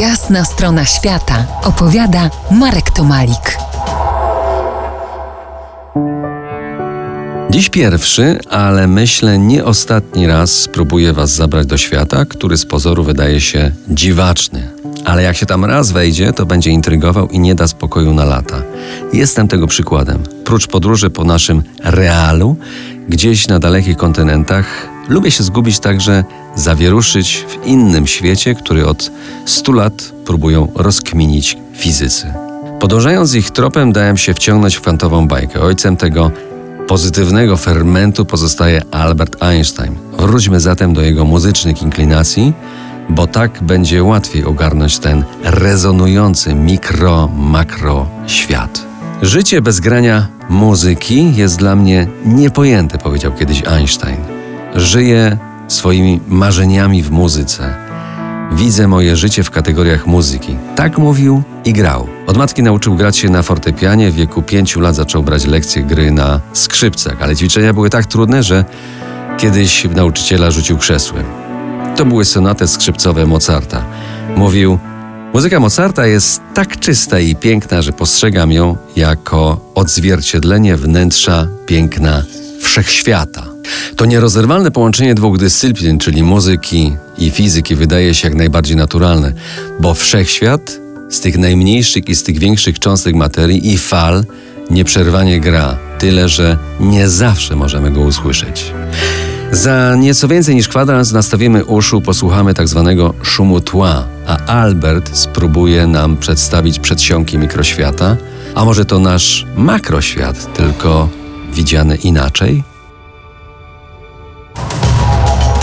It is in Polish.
Jasna strona świata opowiada Marek Tomalik. Dziś pierwszy, ale myślę nie ostatni raz spróbuję Was zabrać do świata, który z pozoru wydaje się dziwaczny. Ale jak się tam raz wejdzie, to będzie intrygował i nie da spokoju na lata. Jestem tego przykładem. Prócz podróży po naszym realu, gdzieś na dalekich kontynentach, lubię się zgubić także, zawieruszyć w innym świecie, który od stu lat próbują rozkminić fizycy. Podążając ich tropem, dałem się wciągnąć w kwantową bajkę. Ojcem tego pozytywnego fermentu pozostaje Albert Einstein. Wróćmy zatem do jego muzycznych inklinacji, bo tak będzie łatwiej ogarnąć ten rezonujący mikro-makro świat. Życie bez grania muzyki jest dla mnie niepojęte, powiedział kiedyś Einstein. Żyję swoimi marzeniami w muzyce. Widzę moje życie w kategoriach muzyki. Tak mówił i grał. Od matki nauczył grać się na fortepianie, w wieku pięciu lat zaczął brać lekcje gry na skrzypcach, ale ćwiczenia były tak trudne, że kiedyś nauczyciela rzucił krzesłem. To były sonaty skrzypcowe Mozarta. Mówił, muzyka Mozarta jest tak czysta i piękna, że postrzegam ją jako odzwierciedlenie wnętrza piękna wszechświata. To nierozerwalne połączenie dwóch dyscyplin, czyli muzyki i fizyki, wydaje się jak najbardziej naturalne, bo wszechświat z tych najmniejszych i z tych większych cząstek materii i fal nieprzerwanie gra, tyle że nie zawsze możemy go usłyszeć. Za nieco więcej niż kwadrans nastawimy uszu, posłuchamy tak zwanego szumu tła, a Albert spróbuje nam przedstawić przedsionki mikroświata, a może to nasz makroświat, tylko widziany inaczej?